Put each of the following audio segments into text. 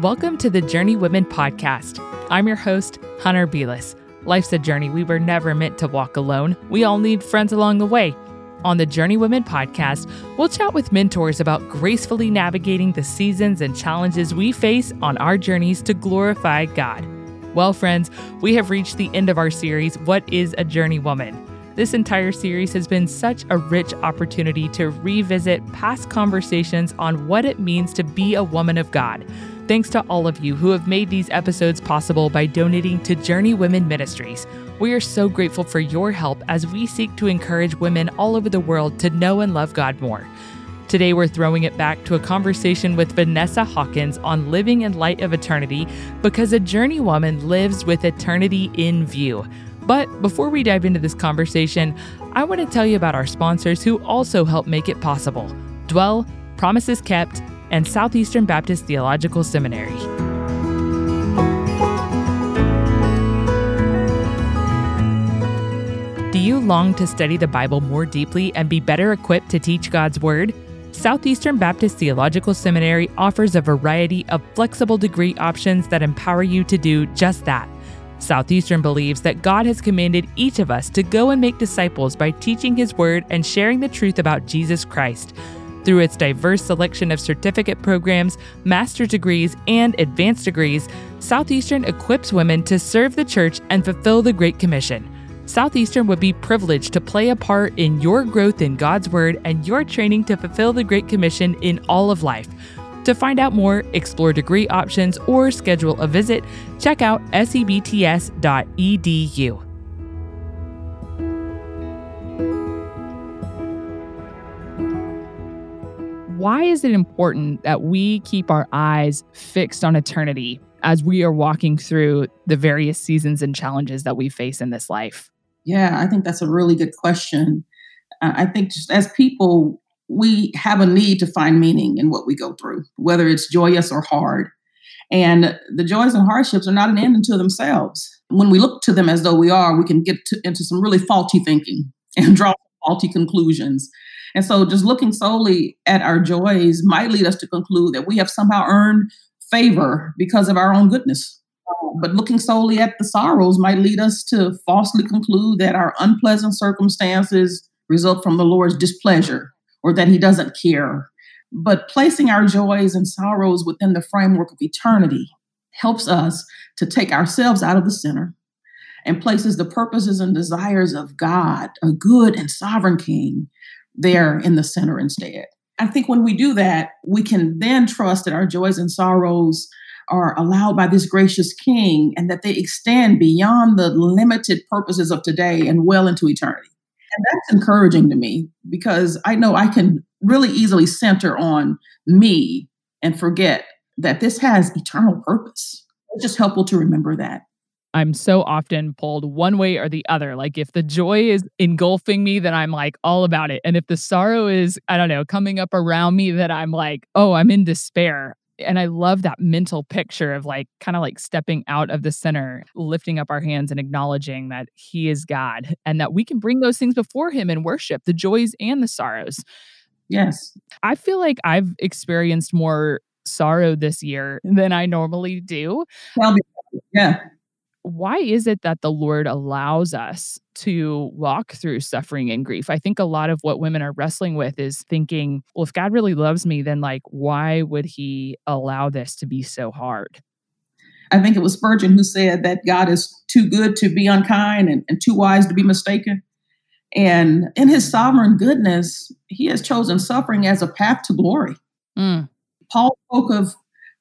Welcome to the Journey Women podcast. I'm your host, Hunter Beless. Life's a journey we were never meant to walk alone. We all need friends along the way. On the Journey Women podcast, we'll chat with mentors about gracefully navigating the seasons and challenges we face on our journeys to glorify God. Well, friends, we have reached the end of our series, What is a Journey Woman? This entire series has been such a rich opportunity to revisit past conversations on what it means to be a woman of God Thanks to all of you who have made these episodes possible by donating to Journey Women Ministries. We are so grateful for your help as we seek to encourage women all over the world to know and love God more. Today, we're throwing it back to a conversation with Vanessa Hawkins on living in light of eternity because a journey woman lives with eternity in view. But before we dive into this conversation, I want to tell you about our sponsors who also help make it possible Dwell, Promises Kept, and Southeastern Baptist Theological Seminary. Do you long to study the Bible more deeply and be better equipped to teach God's Word? Southeastern Baptist Theological Seminary offers a variety of flexible degree options that empower you to do just that. Southeastern believes that God has commanded each of us to go and make disciples by teaching His Word and sharing the truth about Jesus Christ. Through its diverse selection of certificate programs, master's degrees, and advanced degrees, Southeastern equips women to serve the church and fulfill the Great Commission. Southeastern would be privileged to play a part in your growth in God's Word and your training to fulfill the Great Commission in all of life. To find out more, explore degree options, or schedule a visit, check out sebts.edu. why is it important that we keep our eyes fixed on eternity as we are walking through the various seasons and challenges that we face in this life? Yeah, I think that's a really good question. I think just as people, we have a need to find meaning in what we go through, whether it's joyous or hard. And the joys and hardships are not an end unto themselves. When we look to them as though we are, we can get to, into some really faulty thinking and draw faulty conclusions. And so just looking solely at our joys might lead us to conclude that we have somehow earned favor because of our own goodness. But looking solely at the sorrows might lead us to falsely conclude that our unpleasant circumstances result from the Lord's displeasure or that He doesn't care. But placing our joys and sorrows within the framework of eternity helps us to take ourselves out of the center and places the purposes and desires of God, a good and sovereign King, there in the center instead. I think when we do that, we can then trust that our joys and sorrows are allowed by this gracious King and that they extend beyond the limited purposes of today and well into eternity. And that's encouraging to me because I know I can really easily center on me and forget that this has eternal purpose. It's just helpful to remember that. I'm so often pulled one way or the other. Like if the joy is engulfing me, then I'm like all about it. And if the sorrow is, I don't know, coming up around me, that I'm like, oh, I'm in despair. And I love that mental picture of like kind of like stepping out of the center, lifting up our hands and acknowledging that He is God and that we can bring those things before Him and worship the joys and the sorrows. Yes. I feel like I've experienced more sorrow this year than I normally do. Well, yeah why is it that the Lord allows us to walk through suffering and grief? I think a lot of what women are wrestling with is thinking, well, if God really loves me, then like, why would he allow this to be so hard? I think it was Spurgeon who said that God is too good to be unkind and, and too wise to be mistaken. And in his sovereign goodness, he has chosen suffering as a path to glory. Mm. Paul spoke of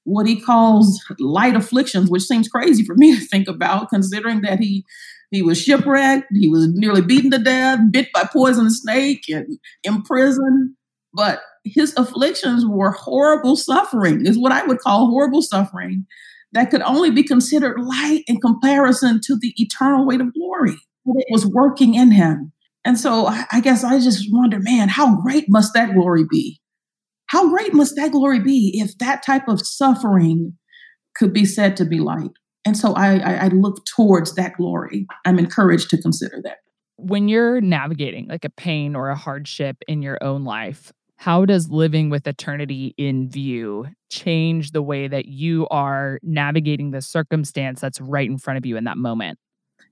what he calls light afflictions, which seems crazy for me to think about, considering that he he was shipwrecked, he was nearly beaten to death, bit by poisonous snake, and imprisoned. But his afflictions were horrible suffering, is what I would call horrible suffering that could only be considered light in comparison to the eternal weight of glory that was working in him. And so I guess I just wonder, man, how great must that glory be? How great must that glory be if that type of suffering could be said to be light? And so I, I, I look towards that glory. I'm encouraged to consider that. When you're navigating like a pain or a hardship in your own life, how does living with eternity in view change the way that you are navigating the circumstance that's right in front of you in that moment?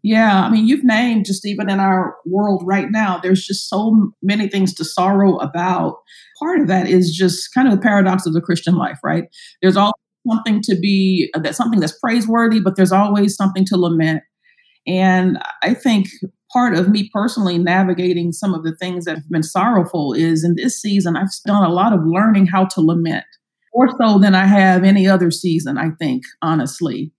Yeah, I mean, you've named just even in our world right now, there's just so many things to sorrow about. Part of that is just kind of the paradox of the Christian life, right? There's always something to be uh, that something that's praiseworthy, but there's always something to lament. And I think part of me personally navigating some of the things that have been sorrowful is in this season, I've done a lot of learning how to lament, more so than I have any other season, I think, honestly.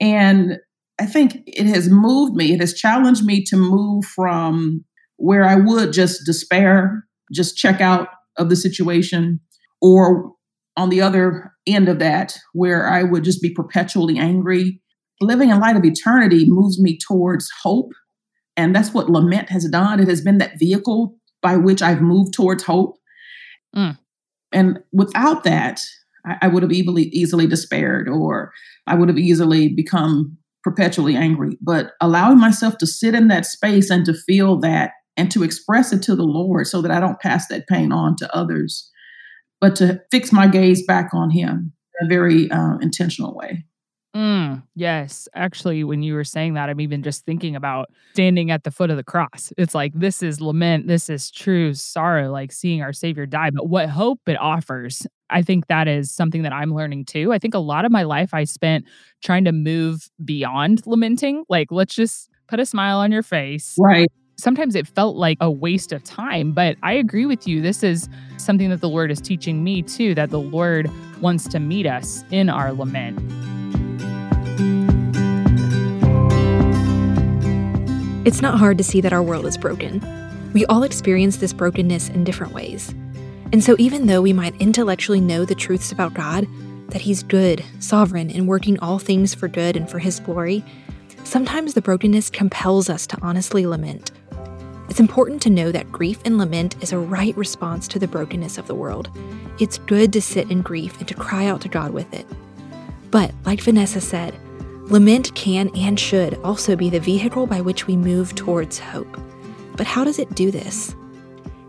And I think it has moved me, it has challenged me to move from where I would just despair, just check out of the situation, or on the other end of that, where I would just be perpetually angry living in light of eternity moves me towards hope. And that's what lament has done. It has been that vehicle by which I've moved towards hope. Mm. And without that, I, I would have easily, easily despaired or I would have easily become perpetually angry. But allowing myself to sit in that space and to feel that and to express it to the Lord so that I don't pass that pain on to others, but to fix my gaze back on Him in a very uh, intentional way. Mm, yes. Actually, when you were saying that, I'm even just thinking about standing at the foot of the cross. It's like, this is lament. This is true sorrow, like seeing our Savior die. But what hope it offers, I think that is something that I'm learning too. I think a lot of my life I spent trying to move beyond lamenting. Like, let's just put a smile on your face. Right. Sometimes it felt like a waste of time, but I agree with you. This is something that the Lord is teaching me too, that the Lord wants to meet us in our lament. It's not hard to see that our world is broken. We all experience this brokenness in different ways. And so, even though we might intellectually know the truths about God, that He's good, sovereign, and working all things for good and for His glory, sometimes the brokenness compels us to honestly lament. It's important to know that grief and lament is a right response to the brokenness of the world. It's good to sit in grief and to cry out to God with it. But, like Vanessa said, Lament can and should also be the vehicle by which we move towards hope. But how does it do this?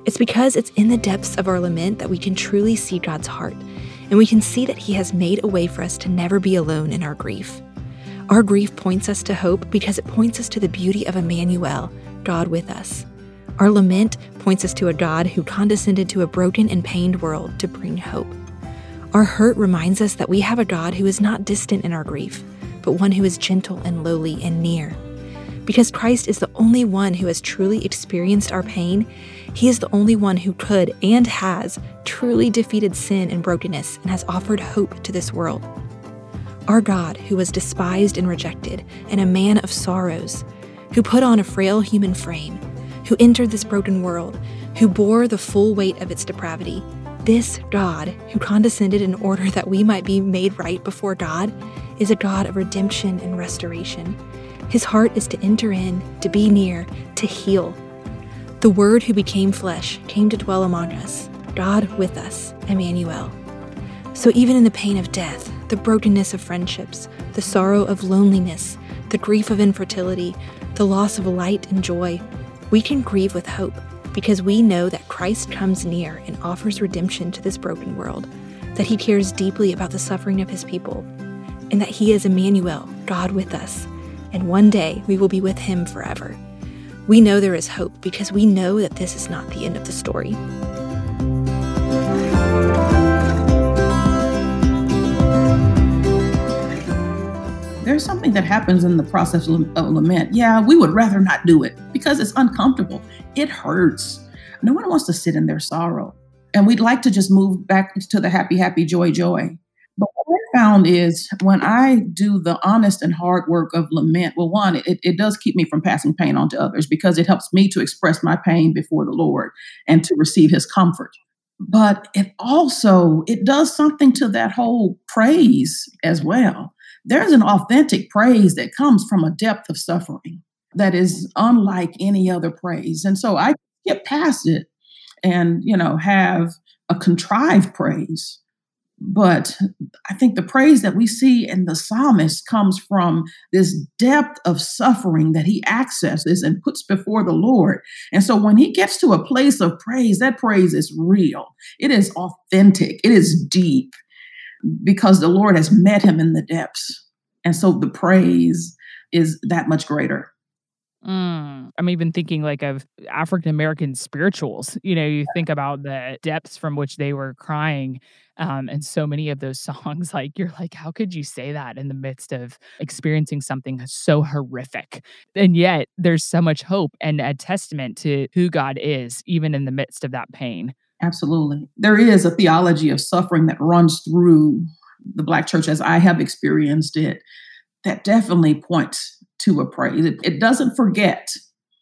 It's because it's in the depths of our lament that we can truly see God's heart, and we can see that He has made a way for us to never be alone in our grief. Our grief points us to hope because it points us to the beauty of Emmanuel, God with us. Our lament points us to a God who condescended to a broken and pained world to bring hope. Our hurt reminds us that we have a God who is not distant in our grief, but one who is gentle and lowly and near. Because Christ is the only one who has truly experienced our pain, he is the only one who could and has truly defeated sin and brokenness and has offered hope to this world. Our God, who was despised and rejected, and a man of sorrows, who put on a frail human frame, who entered this broken world, who bore the full weight of its depravity, this God, who condescended in order that we might be made right before God, is a God of redemption and restoration. His heart is to enter in, to be near, to heal. The Word who became flesh came to dwell among us, God with us, Emmanuel. So even in the pain of death, the brokenness of friendships, the sorrow of loneliness, the grief of infertility, the loss of light and joy, we can grieve with hope because we know that Christ comes near and offers redemption to this broken world, that he cares deeply about the suffering of his people, and that He is Emmanuel, God with us, and one day we will be with Him forever. We know there is hope because we know that this is not the end of the story. There's something that happens in the process of lament. Yeah, we would rather not do it because it's uncomfortable. It hurts. No one wants to sit in their sorrow. And we'd like to just move back to the happy, happy, joy, joy. But what I found is when I do the honest and hard work of lament, well, one, it, it does keep me from passing pain on to others because it helps me to express my pain before the Lord and to receive his comfort. But it also it does something to that whole praise as well. There's an authentic praise that comes from a depth of suffering that is unlike any other praise. And so I get past it and, you know, have a contrived praise But I think the praise that we see in the psalmist comes from this depth of suffering that he accesses and puts before the Lord. And so when he gets to a place of praise, that praise is real, it is authentic, it is deep because the Lord has met him in the depths. And so the praise is that much greater. Mm, I'm even thinking like of African American spirituals. You know, you think about the depths from which they were crying. Um, and so many of those songs, like you're like, how could you say that in the midst of experiencing something so horrific? And yet there's so much hope and a testament to who God is, even in the midst of that pain. Absolutely. There is a theology of suffering that runs through the Black church as I have experienced it that definitely points to a praise. It, it doesn't forget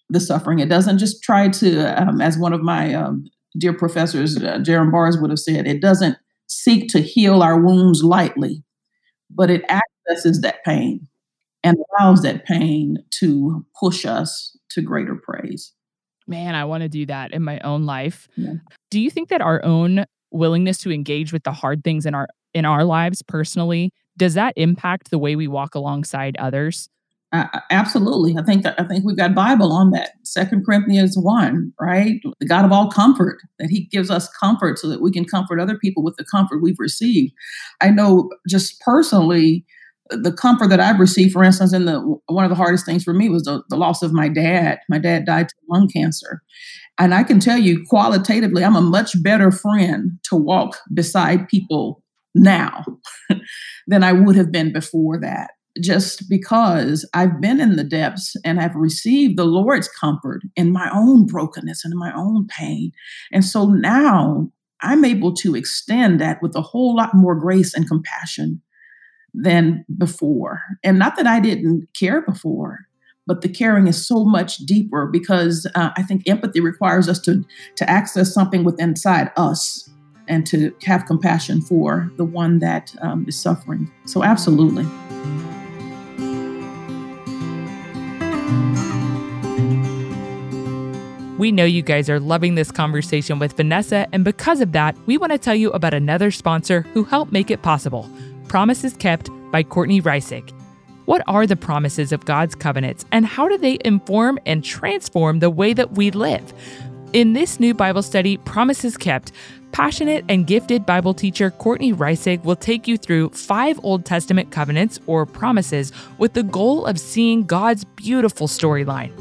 the suffering. It doesn't just try to, um, as one of my um, dear professors, uh, Barrs would have said, it doesn't seek to heal our wounds lightly, but it accesses that pain and allows that pain to push us to greater praise. Man, I want to do that in my own life. Yeah. Do you think that our own willingness to engage with the hard things in our in our lives personally does that impact the way we walk alongside others? Uh, absolutely. I think that I think we've got Bible on that. Second Corinthians 1, right? The God of all comfort, that He gives us comfort so that we can comfort other people with the comfort we've received. I know just personally, the comfort that I've received, for instance, in the one of the hardest things for me was the, the loss of my dad. My dad died to lung cancer. And I can tell you qualitatively, I'm a much better friend to walk beside people now than I would have been before that just because I've been in the depths and I've received the Lord's comfort in my own brokenness and in my own pain. And so now I'm able to extend that with a whole lot more grace and compassion than before. And not that I didn't care before, but the caring is so much deeper because uh, I think empathy requires us to, to access something within inside us and to have compassion for the one that um, is suffering. So, absolutely. We know you guys are loving this conversation with Vanessa, and because of that, we want to tell you about another sponsor who helped make it possible Promises Kept by Courtney Reissig. What are the promises of God's covenants, and how do they inform and transform the way that we live? In this new Bible study, Promises Kept, passionate and gifted Bible teacher Courtney Reissig will take you through five Old Testament covenants or promises with the goal of seeing God's beautiful storyline.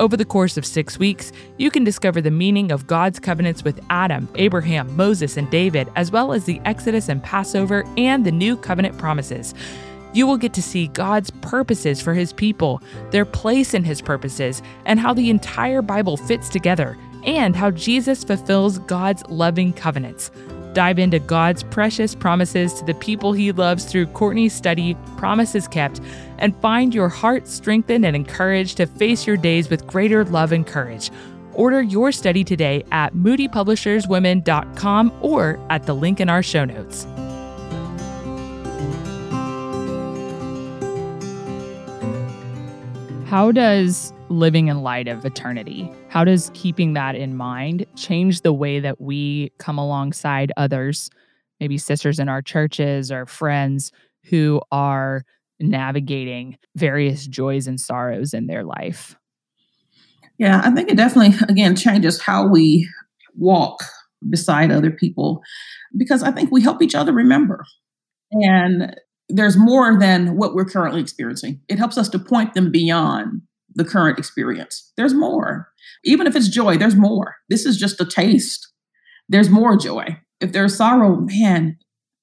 Over the course of six weeks, you can discover the meaning of God's covenants with Adam, Abraham, Moses, and David, as well as the Exodus and Passover and the new covenant promises. You will get to see God's purposes for his people, their place in his purposes, and how the entire Bible fits together, and how Jesus fulfills God's loving covenants. Dive into God's precious promises to the people he loves through Courtney's study, Promises Kept, and find your heart strengthened and encouraged to face your days with greater love and courage. Order your study today at moodypublisherswomen.com or at the link in our show notes. How does living in light of eternity. How does keeping that in mind change the way that we come alongside others, maybe sisters in our churches or friends who are navigating various joys and sorrows in their life? Yeah, I think it definitely, again, changes how we walk beside other people because I think we help each other remember. And there's more than what we're currently experiencing. It helps us to point them beyond the current experience. There's more. Even if it's joy, there's more. This is just a taste. There's more joy. If there's sorrow, man,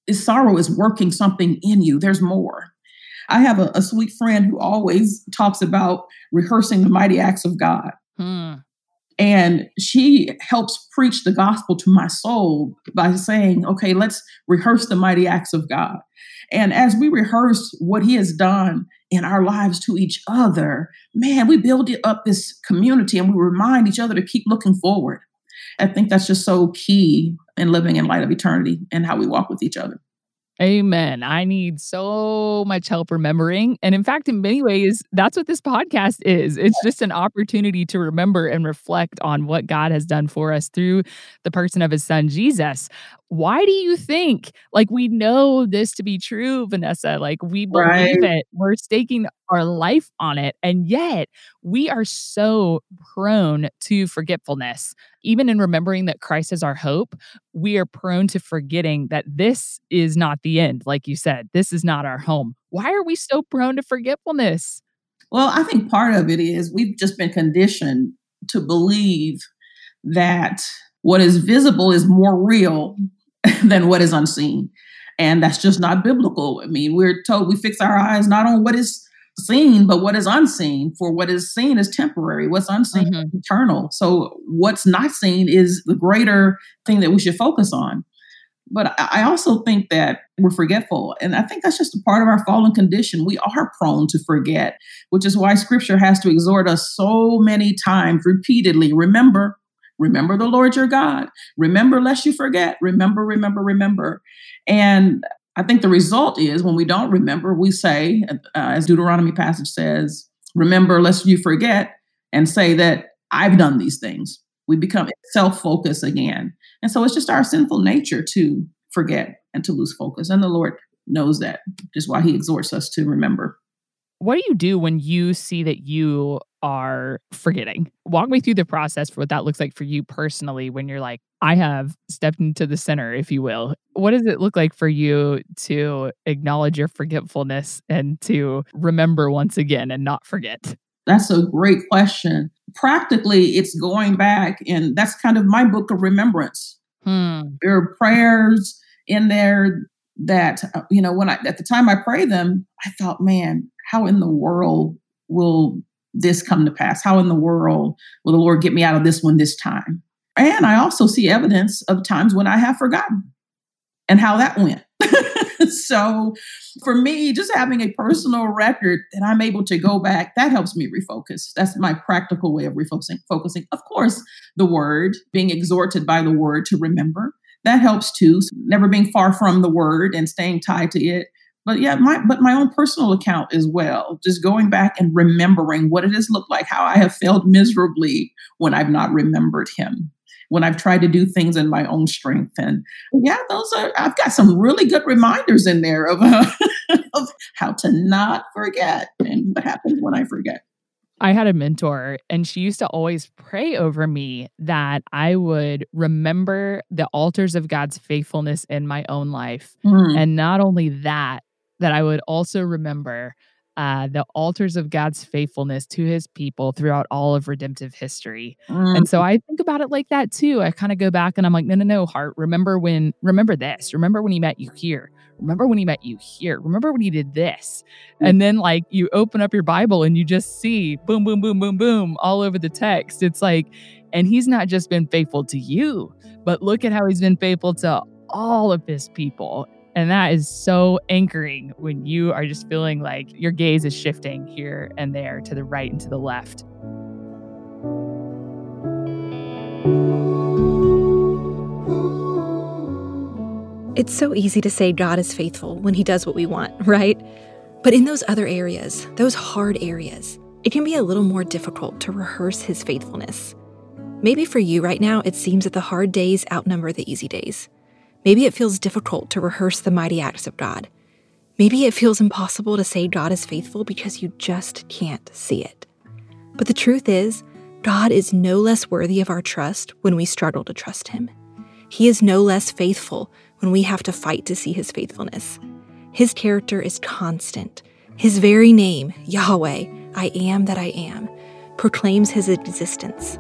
is sorrow is working something in you. There's more. I have a, a, sweet friend who always talks about rehearsing the mighty acts of God. Hmm. And she helps preach the gospel to my soul by saying, okay, let's rehearse the mighty acts of God. And as we rehearse what he has done in our lives to each other, man, we build up this community and we remind each other to keep looking forward. I think that's just so key in living in light of eternity and how we walk with each other. Amen. I need so much help remembering. And in fact, in many ways, that's what this podcast is. It's just an opportunity to remember and reflect on what God has done for us through the person of his son, Jesus. Why do you think like we know this to be true vanessa like we believe right. it we're staking our life on it and yet we are so prone to forgetfulness. Even in remembering that christ is our hope we are prone to forgetting that this is not the end like you said this is not our home. Why are we so prone to forgetfulness? Well i think part of it is we've just been conditioned to believe that what is visible is more real than what is unseen. And that's just not biblical. I mean, we're told we fix our eyes not on what is seen, but what is unseen. For what is seen is temporary, what's unseen mm-hmm. is eternal. So, what's not seen is the greater thing that we should focus on. But I also think that we're forgetful. And I think that's just a part of our fallen condition. We are prone to forget, which is why scripture has to exhort us so many times repeatedly. Remember, Remember the Lord your God. Remember, lest you forget. Remember, remember, remember. And I think the result is when we don't remember, we say, uh, as Deuteronomy passage says, remember, lest you forget, and say that I've done these things. We become self focused again. And so it's just our sinful nature to forget and to lose focus. And the Lord knows that, just why He exhorts us to remember. What do you do when you see that you are forgetting? Walk me through the process for what that looks like for you personally when you're like, I have stepped into the center, if you will. What does it look like for you to acknowledge your forgetfulness and to remember once again and not forget? That's a great question. Practically, it's going back, and that's kind of my book of remembrance. Hmm. There are prayers in there that, uh, you know, when I, at the time I pray them, I thought, man, how in the world will this come to pass? How in the world will the Lord get me out of this one this time? And I also see evidence of times when I have forgotten and how that went. so for me, just having a personal record that I'm able to go back, that helps me refocus. That's my practical way of refocusing. Focusing. Of course, the word, being exhorted by the word to remember, that helps too. Never being far from the word and staying tied to it but yeah, my but my own personal account as well. Just going back and remembering what it has looked like, how I have failed miserably when I've not remembered him, when I've tried to do things in my own strength. And yeah, those are I've got some really good reminders in there of, uh, of how to not forget and what happens when I forget. I had a mentor and she used to always pray over me that I would remember the altars of God's faithfulness in my own life. Mm. And not only that, that I would also remember uh, the altars of God's faithfulness to his people throughout all of redemptive history. Mm. And so mm. I think about it like that too. I kind of go back and I'm like, no, no, no, heart. Remember when, remember this. Remember when he met you here. Remember when he met you here. Remember when he did this. Mm. And then, like, you open up your Bible and you just see boom, boom, boom, boom, boom all over the text. It's like, and he's not just been faithful to you, but look at how he's been faithful to all of his people. And that is so anchoring when you are just feeling like your gaze is shifting here and there to the right and to the left. It's so easy to say God is faithful when he does what we want, right? But in those other areas, those hard areas, it can be a little more difficult to rehearse his faithfulness. Maybe for you right now, it seems that the hard days outnumber the easy days. Maybe it feels difficult to rehearse the mighty acts of God. Maybe it feels impossible to say God is faithful because you just can't see it. But the truth is, God is no less worthy of our trust when we struggle to trust Him. He is no less faithful when we have to fight to see His faithfulness. His character is constant. His very name, Yahweh, I am that I am, proclaims His existence.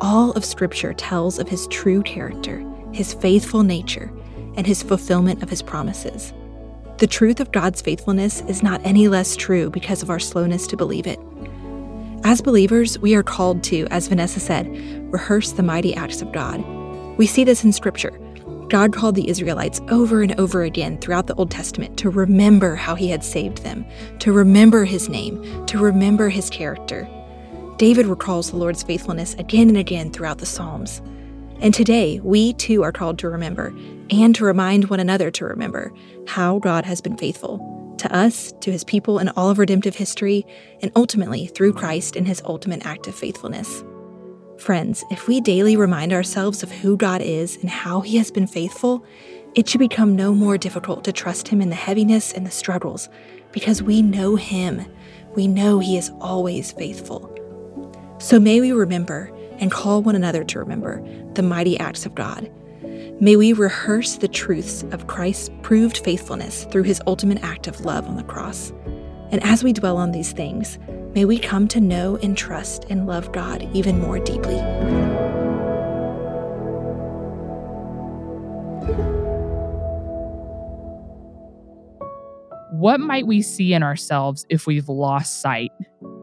All of Scripture tells of His true character, His faithful nature, and his fulfillment of his promises. The truth of God's faithfulness is not any less true because of our slowness to believe it. As believers, we are called to, as Vanessa said, rehearse the mighty acts of God. We see this in Scripture. God called the Israelites over and over again throughout the Old Testament to remember how he had saved them, to remember his name, to remember his character. David recalls the Lord's faithfulness again and again throughout the Psalms. And today, we too are called to remember and to remind one another to remember how God has been faithful to us, to his people in all of redemptive history, and ultimately through Christ in his ultimate act of faithfulness. Friends, if we daily remind ourselves of who God is and how He has been faithful, it should become no more difficult to trust Him in the heaviness and the struggles because we know Him. We know He is always faithful. So may we remember and call one another to remember the mighty acts of God. May we rehearse the truths of Christ's proved faithfulness through his ultimate act of love on the cross. And as we dwell on these things, may we come to know and trust and love God even more deeply. What might we see in ourselves if we've lost sight?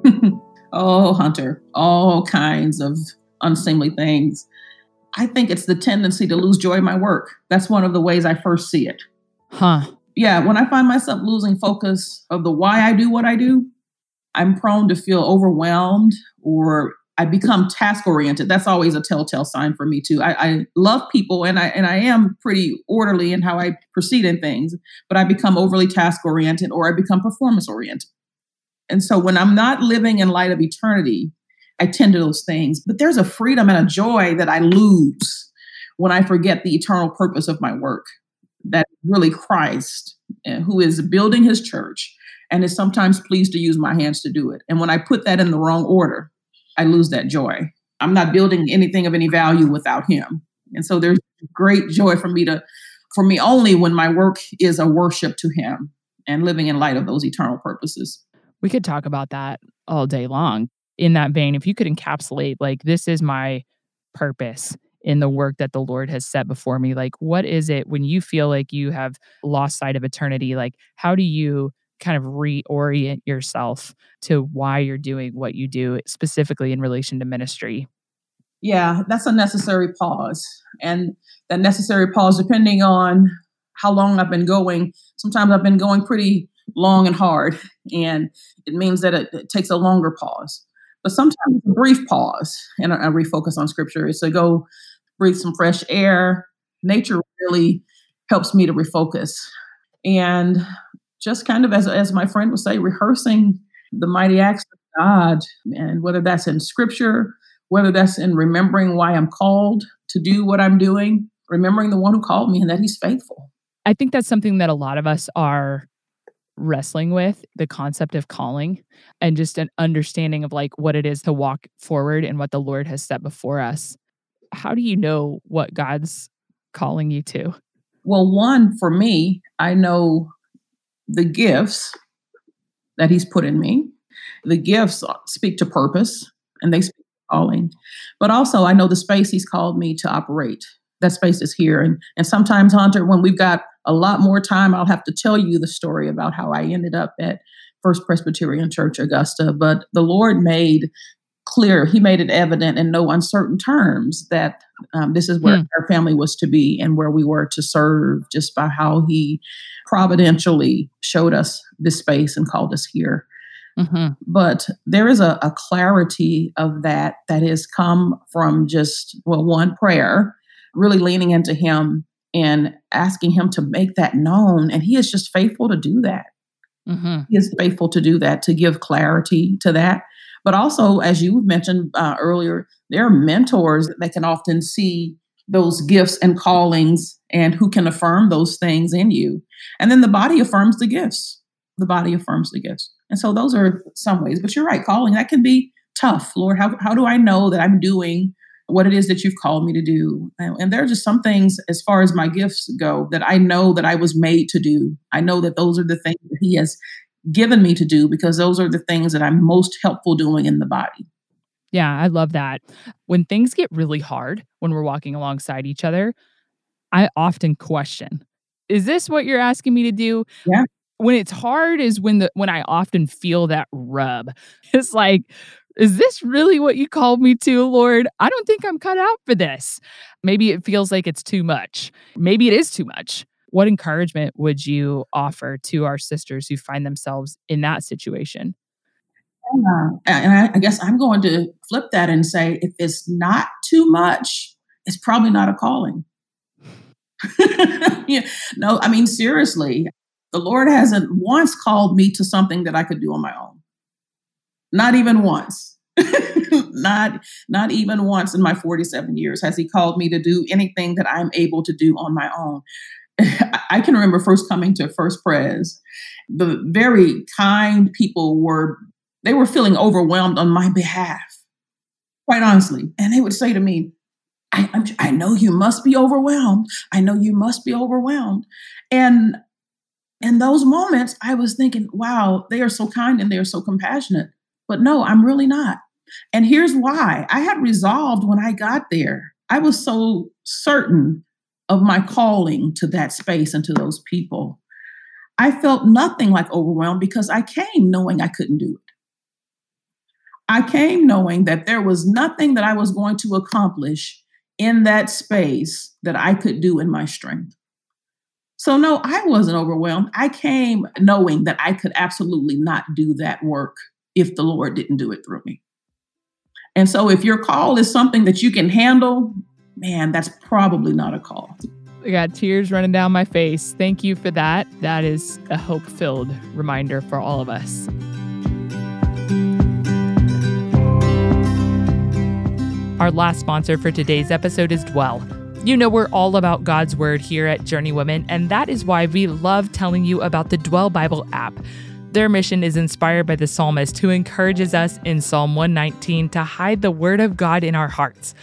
oh, Hunter, all kinds of unseemly things. I think it's the tendency to lose joy in my work. That's one of the ways I first see it. Huh. Yeah, when I find myself losing focus of the why I do what I do, I'm prone to feel overwhelmed or I become task oriented. That's always a telltale sign for me too. I, I, love people and I and I am pretty orderly in how I proceed in things, but I become overly task oriented or I become performance oriented. And so when I'm not living in light of eternity, I tend to those things. But there's a freedom and a joy that I lose when I forget the eternal purpose of my work. That really Christ, eh, who is building his church and is sometimes pleased to use my hands to do it. And when I put that in the wrong order, I lose that joy. I'm not building anything of any value without him. And so there's great joy for me to, for me only when my work is a worship to him and living in light of those eternal purposes. We could talk about that all day long. In that vein, if you could encapsulate, like, this is my purpose in the work that the Lord has set before me, like, what is it when you feel like you have lost sight of eternity? Like, how do you kind of reorient yourself to why you're doing what you do, specifically in relation to ministry? Yeah, that's a necessary pause. And that necessary pause, depending on how long I've been going, sometimes I've been going pretty long and hard. And it means that it, it takes a longer pause. But sometimes a brief pause and a, a refocus on scripture is to go breathe some fresh air. Nature really helps me to refocus. And just kind of as, as my friend would say, rehearsing the mighty acts of God, and whether that's in scripture, whether that's in remembering why I'm called to do what I'm doing, remembering the one who called me and that he's faithful. I think that's something that a lot of us are wrestling with the concept of calling and just an understanding of like what it is to walk forward and what the Lord has set before us. How do you know what God's calling you to? Well, one, for me, I know the gifts that he's put in me. The gifts speak to purpose and they speak to calling. But also, I know the space he's called me to operate. That space is here. And, and sometimes, Hunter, when we've got a lot more time, I'll have to tell you the story about how I ended up at First Presbyterian Church, Augusta. But the Lord made clear, He made it evident in no uncertain terms that um, this is where hmm. our family was to be and where we were to serve, just by how He providentially showed us this space and called us here. Mm-hmm. But there is a, a, clarity of that that has come from just, well, one prayer, really leaning into Him and asking Him to make that known. And He is just faithful to do that. Mm-hmm. He is faithful to do that, to give clarity to that. But also, as you mentioned uh, earlier, there are mentors that can often see those gifts and callings and who can affirm those things in you. And then the body affirms the gifts. The body affirms the gifts. And so those are some ways. But you're right, calling, that can be tough. Lord, how, how do I know that I'm doing what it is that you've called me to do? And, and there are just some things as far as my gifts go that I know that I was made to do. I know that those are the things that He has given me to do because those are the things that I'm most helpful doing in the body. Yeah, I love that. When things get really hard when we're walking alongside each other, I often question, is this what you're asking me to do? Yeah. When it's hard is when the when I often feel that rub. It's like, is this really what you called me to, Lord? I don't think I'm cut out for this. Maybe it feels like it's too much. Maybe it is too much. What encouragement would you offer to our sisters who find themselves in that situation? And I, I guess I'm going to flip that and say if it's not too much, it's probably not a calling. yeah. No, I mean, seriously, the Lord hasn't once called me to something that I could do on my own. Not even once. not not even once in my 47 years has he called me to do anything that I'm able to do on my own. I can remember first coming to First Pres. The very kind people were they were feeling overwhelmed on my behalf, quite honestly. And they would say to me, I, I know you must be overwhelmed. I know you must be overwhelmed. And in those moments, I was thinking, wow, they are so kind and they are so compassionate. But no, I'm really not. And here's why I had resolved when I got there. I was so certain of my calling to that space and to those people. I felt nothing like overwhelmed because I came knowing I couldn't do it. I came knowing that there was nothing that I was going to accomplish in that space that I could do in my strength. So, no, I wasn't overwhelmed. I came knowing that I could absolutely not do that work if the Lord didn't do it through me. And so, if your call is something that you can handle, man, that's probably not a call. I got tears running down my face. Thank you for that. That is a hope filled reminder for all of us. Our last sponsor for today's episode is Dwell. You know, we're all about God's Word here at Journey Women, and that is why we love telling you about the Dwell Bible app. Their mission is inspired by the psalmist who encourages us in Psalm 119 to hide the Word of God in our hearts.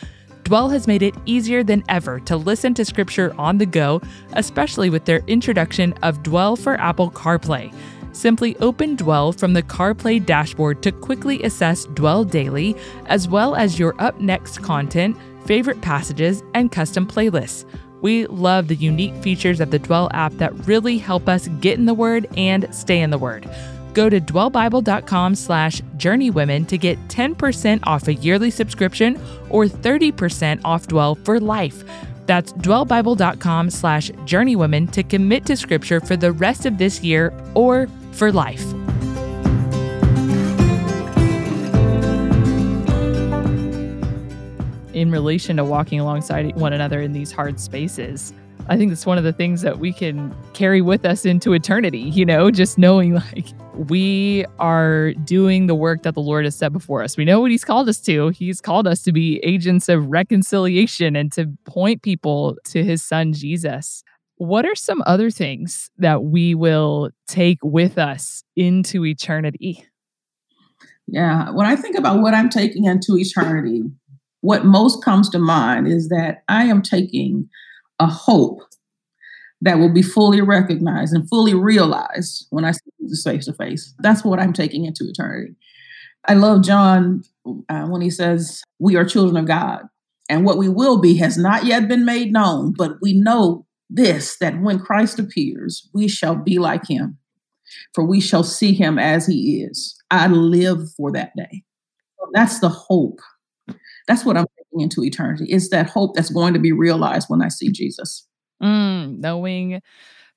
Dwell has made it easier than ever to listen to scripture on the go, especially with their introduction of Dwell for Apple CarPlay. Simply open Dwell from the CarPlay dashboard to quickly assess Dwell daily, as well as your up next content, favorite passages, and custom playlists. We love the unique features of the Dwell app that really help us get in the Word and stay in the Word. Go to dwellbible.com slash journeywomen to get 10% off a yearly subscription or 30% off Dwell for life. That's dwellbible.com slash journeywomen to commit to scripture for the rest of this year or for life. In relation to walking alongside one another in these hard spaces, I think that's one of the things that we can carry with us into eternity, you know, just knowing like we are doing the work that the Lord has set before us. We know what He's called us to. He's called us to be agents of reconciliation and to point people to His Son, Jesus. What are some other things that we will take with us into eternity? Yeah, when I think about what I'm taking into eternity, what most comes to mind is that I am taking a hope that will be fully recognized and fully realized when I see Jesus face to face. That's what I'm taking into eternity. I love John uh, when he says, We are children of God, and what we will be has not yet been made known, but we know this that when Christ appears, we shall be like him, for we shall see him as he is. I live for that day. That's the hope. That's what I'm into eternity. Is that hope that's going to be realized when I see Jesus. Mm, knowing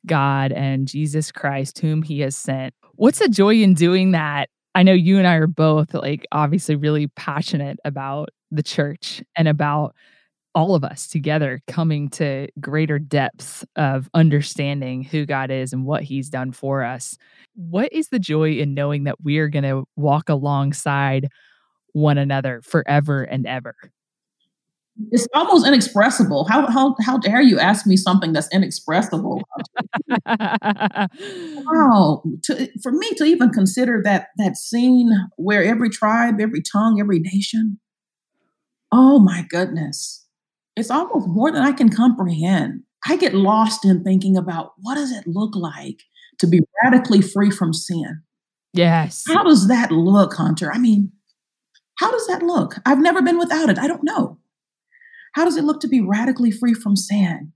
God and Jesus Christ, whom he has sent. What's the joy in doing that? I know you and I are both like obviously really passionate about the church and about all of us together coming to greater depths of understanding who God is and what He's done for us. What is the joy in knowing that we are going to walk alongside one another forever and ever? It's almost inexpressible. How how how dare you ask me something that's inexpressible? wow, to, for me to even consider that that scene where every tribe, every tongue, every nation. Oh my goodness it's almost more than I can comprehend. I get lost in thinking about what does it look like to be radically free from sin? Yes. How does that look, Hunter? I mean, how does that look? I've never been without it. I don't know. How does it look to be radically free from sin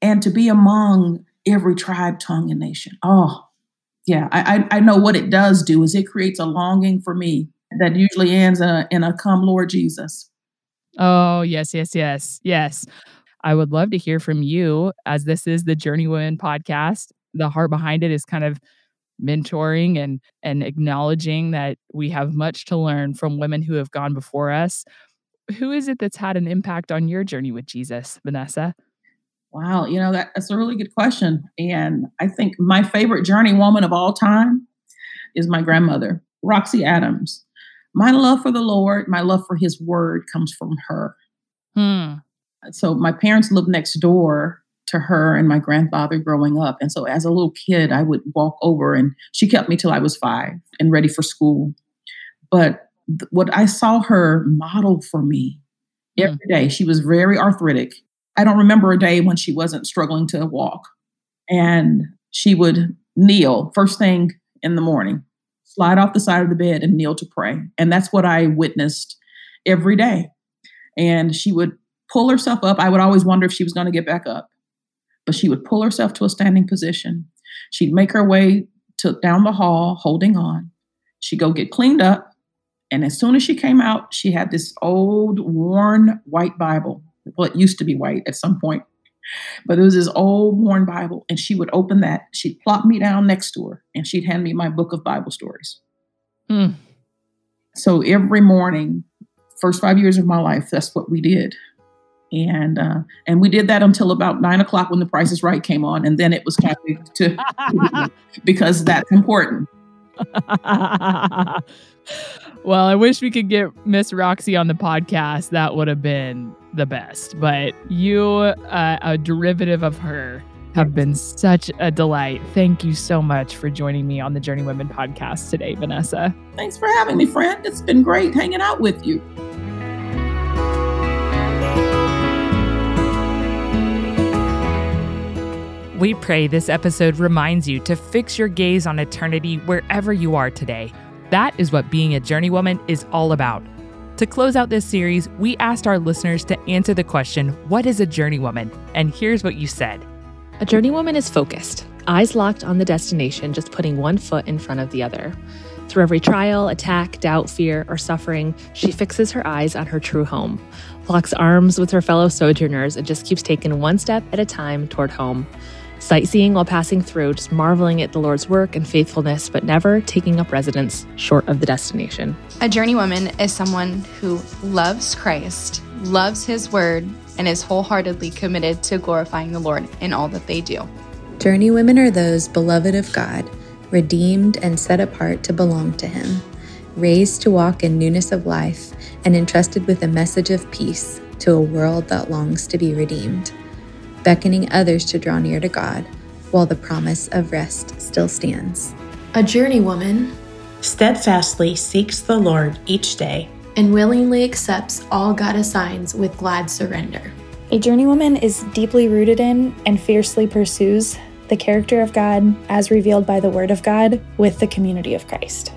and to be among every tribe, tongue, and nation? Oh, yeah. I, I, know what it does do is it creates a longing for me that usually ends in a, in a come, Lord Jesus. Oh, yes, yes, yes, yes. I would love to hear from you as this is the Journey Women podcast. The heart behind it is kind of mentoring and and acknowledging that we have much to learn from women who have gone before us. Who is it that's had an impact on your journey with Jesus, Vanessa? Wow, you know that, that's a really good question, and I think my favorite journey woman of all time is my grandmother, Roxy Adams. my love for the Lord, my love for His Word comes from her. Hmm. So my parents lived next door to her and my grandfather growing up. And so as a little kid, I would walk over and she kept me till I was five and ready for school. But th- what I saw her model for me Mm. every day, she was very arthritic. I don't remember a day when she wasn't struggling to walk. And she would kneel first thing in the morning, slide off the side of the bed and kneel to pray. And that's what I witnessed every day. And she would pull herself up. I would always wonder if she was going to get back up, but she would pull herself to a standing position. She'd make her way to down the hall, holding on. She'd go get cleaned up. And as soon as she came out, she had this old, worn white Bible. Well, it used to be white at some point, but it was this old, worn Bible. And she would open that. She'd plop me down next to her and she'd hand me my book of Bible stories. Hmm. So every morning, first five years of my life, that's what we did. And uh, and we did that until about nine o'clock when the Price is Right came on, and then it was time to because that's important. well, I wish we could get Miss Roxy on the podcast. That would have been the best. But you, uh, a derivative of her, have been such a delight. Thank you so much for joining me on the Journey Women podcast today, Vanessa. Thanks for having me, friend. It's been great hanging out with you. We pray this episode reminds you to fix your gaze on eternity wherever you are today. That is what being a journey woman is all about. To close out this series, we asked our listeners to answer the question, What is a journey woman? And here's what you said. A journey woman is focused, eyes locked on the destination, just putting one foot in front of the other. Through every trial, attack, doubt, fear, or suffering, she fixes her eyes on her true home, locks arms with her fellow sojourners, and just keeps taking one step at a time toward home. Sightseeing while passing through, just marveling at the Lord's work and faithfulness, but never taking up residence short of the destination. A journey woman is someone who loves Christ, loves his word, and is wholeheartedly committed to glorifying the Lord in all that they do. Journey women are those beloved of God, redeemed and set apart to belong to Him, raised to walk in newness of life, and entrusted with a message of peace to a world that longs to be redeemed, beckoning others to draw near to God while the promise of rest still stands. A journey woman steadfastly seeks the Lord each day and willingly accepts all God assigns with glad surrender. A journeywoman is deeply rooted in and fiercely pursues the character of God as revealed by the Word of God with the community of Christ.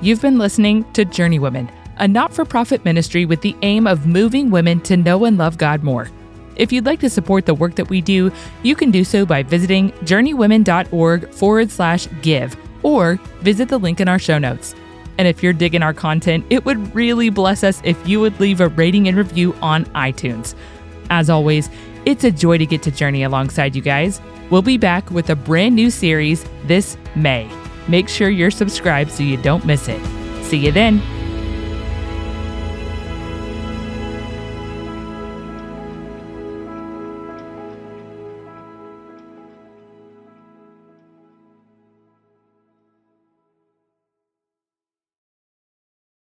You've been listening to Journey Women, a not for profit ministry with the aim of moving women to know and love God more. If you'd like to support the work that we do, you can do so by visiting journeywomen.org forward slash give or visit the link in our show notes. And if you're digging our content, it would really bless us if you would leave a rating and review on iTunes. As always, it's a joy to get to journey alongside you guys. We'll be back with a brand new series this May. Make sure you're subscribed so you don't miss it. See you then.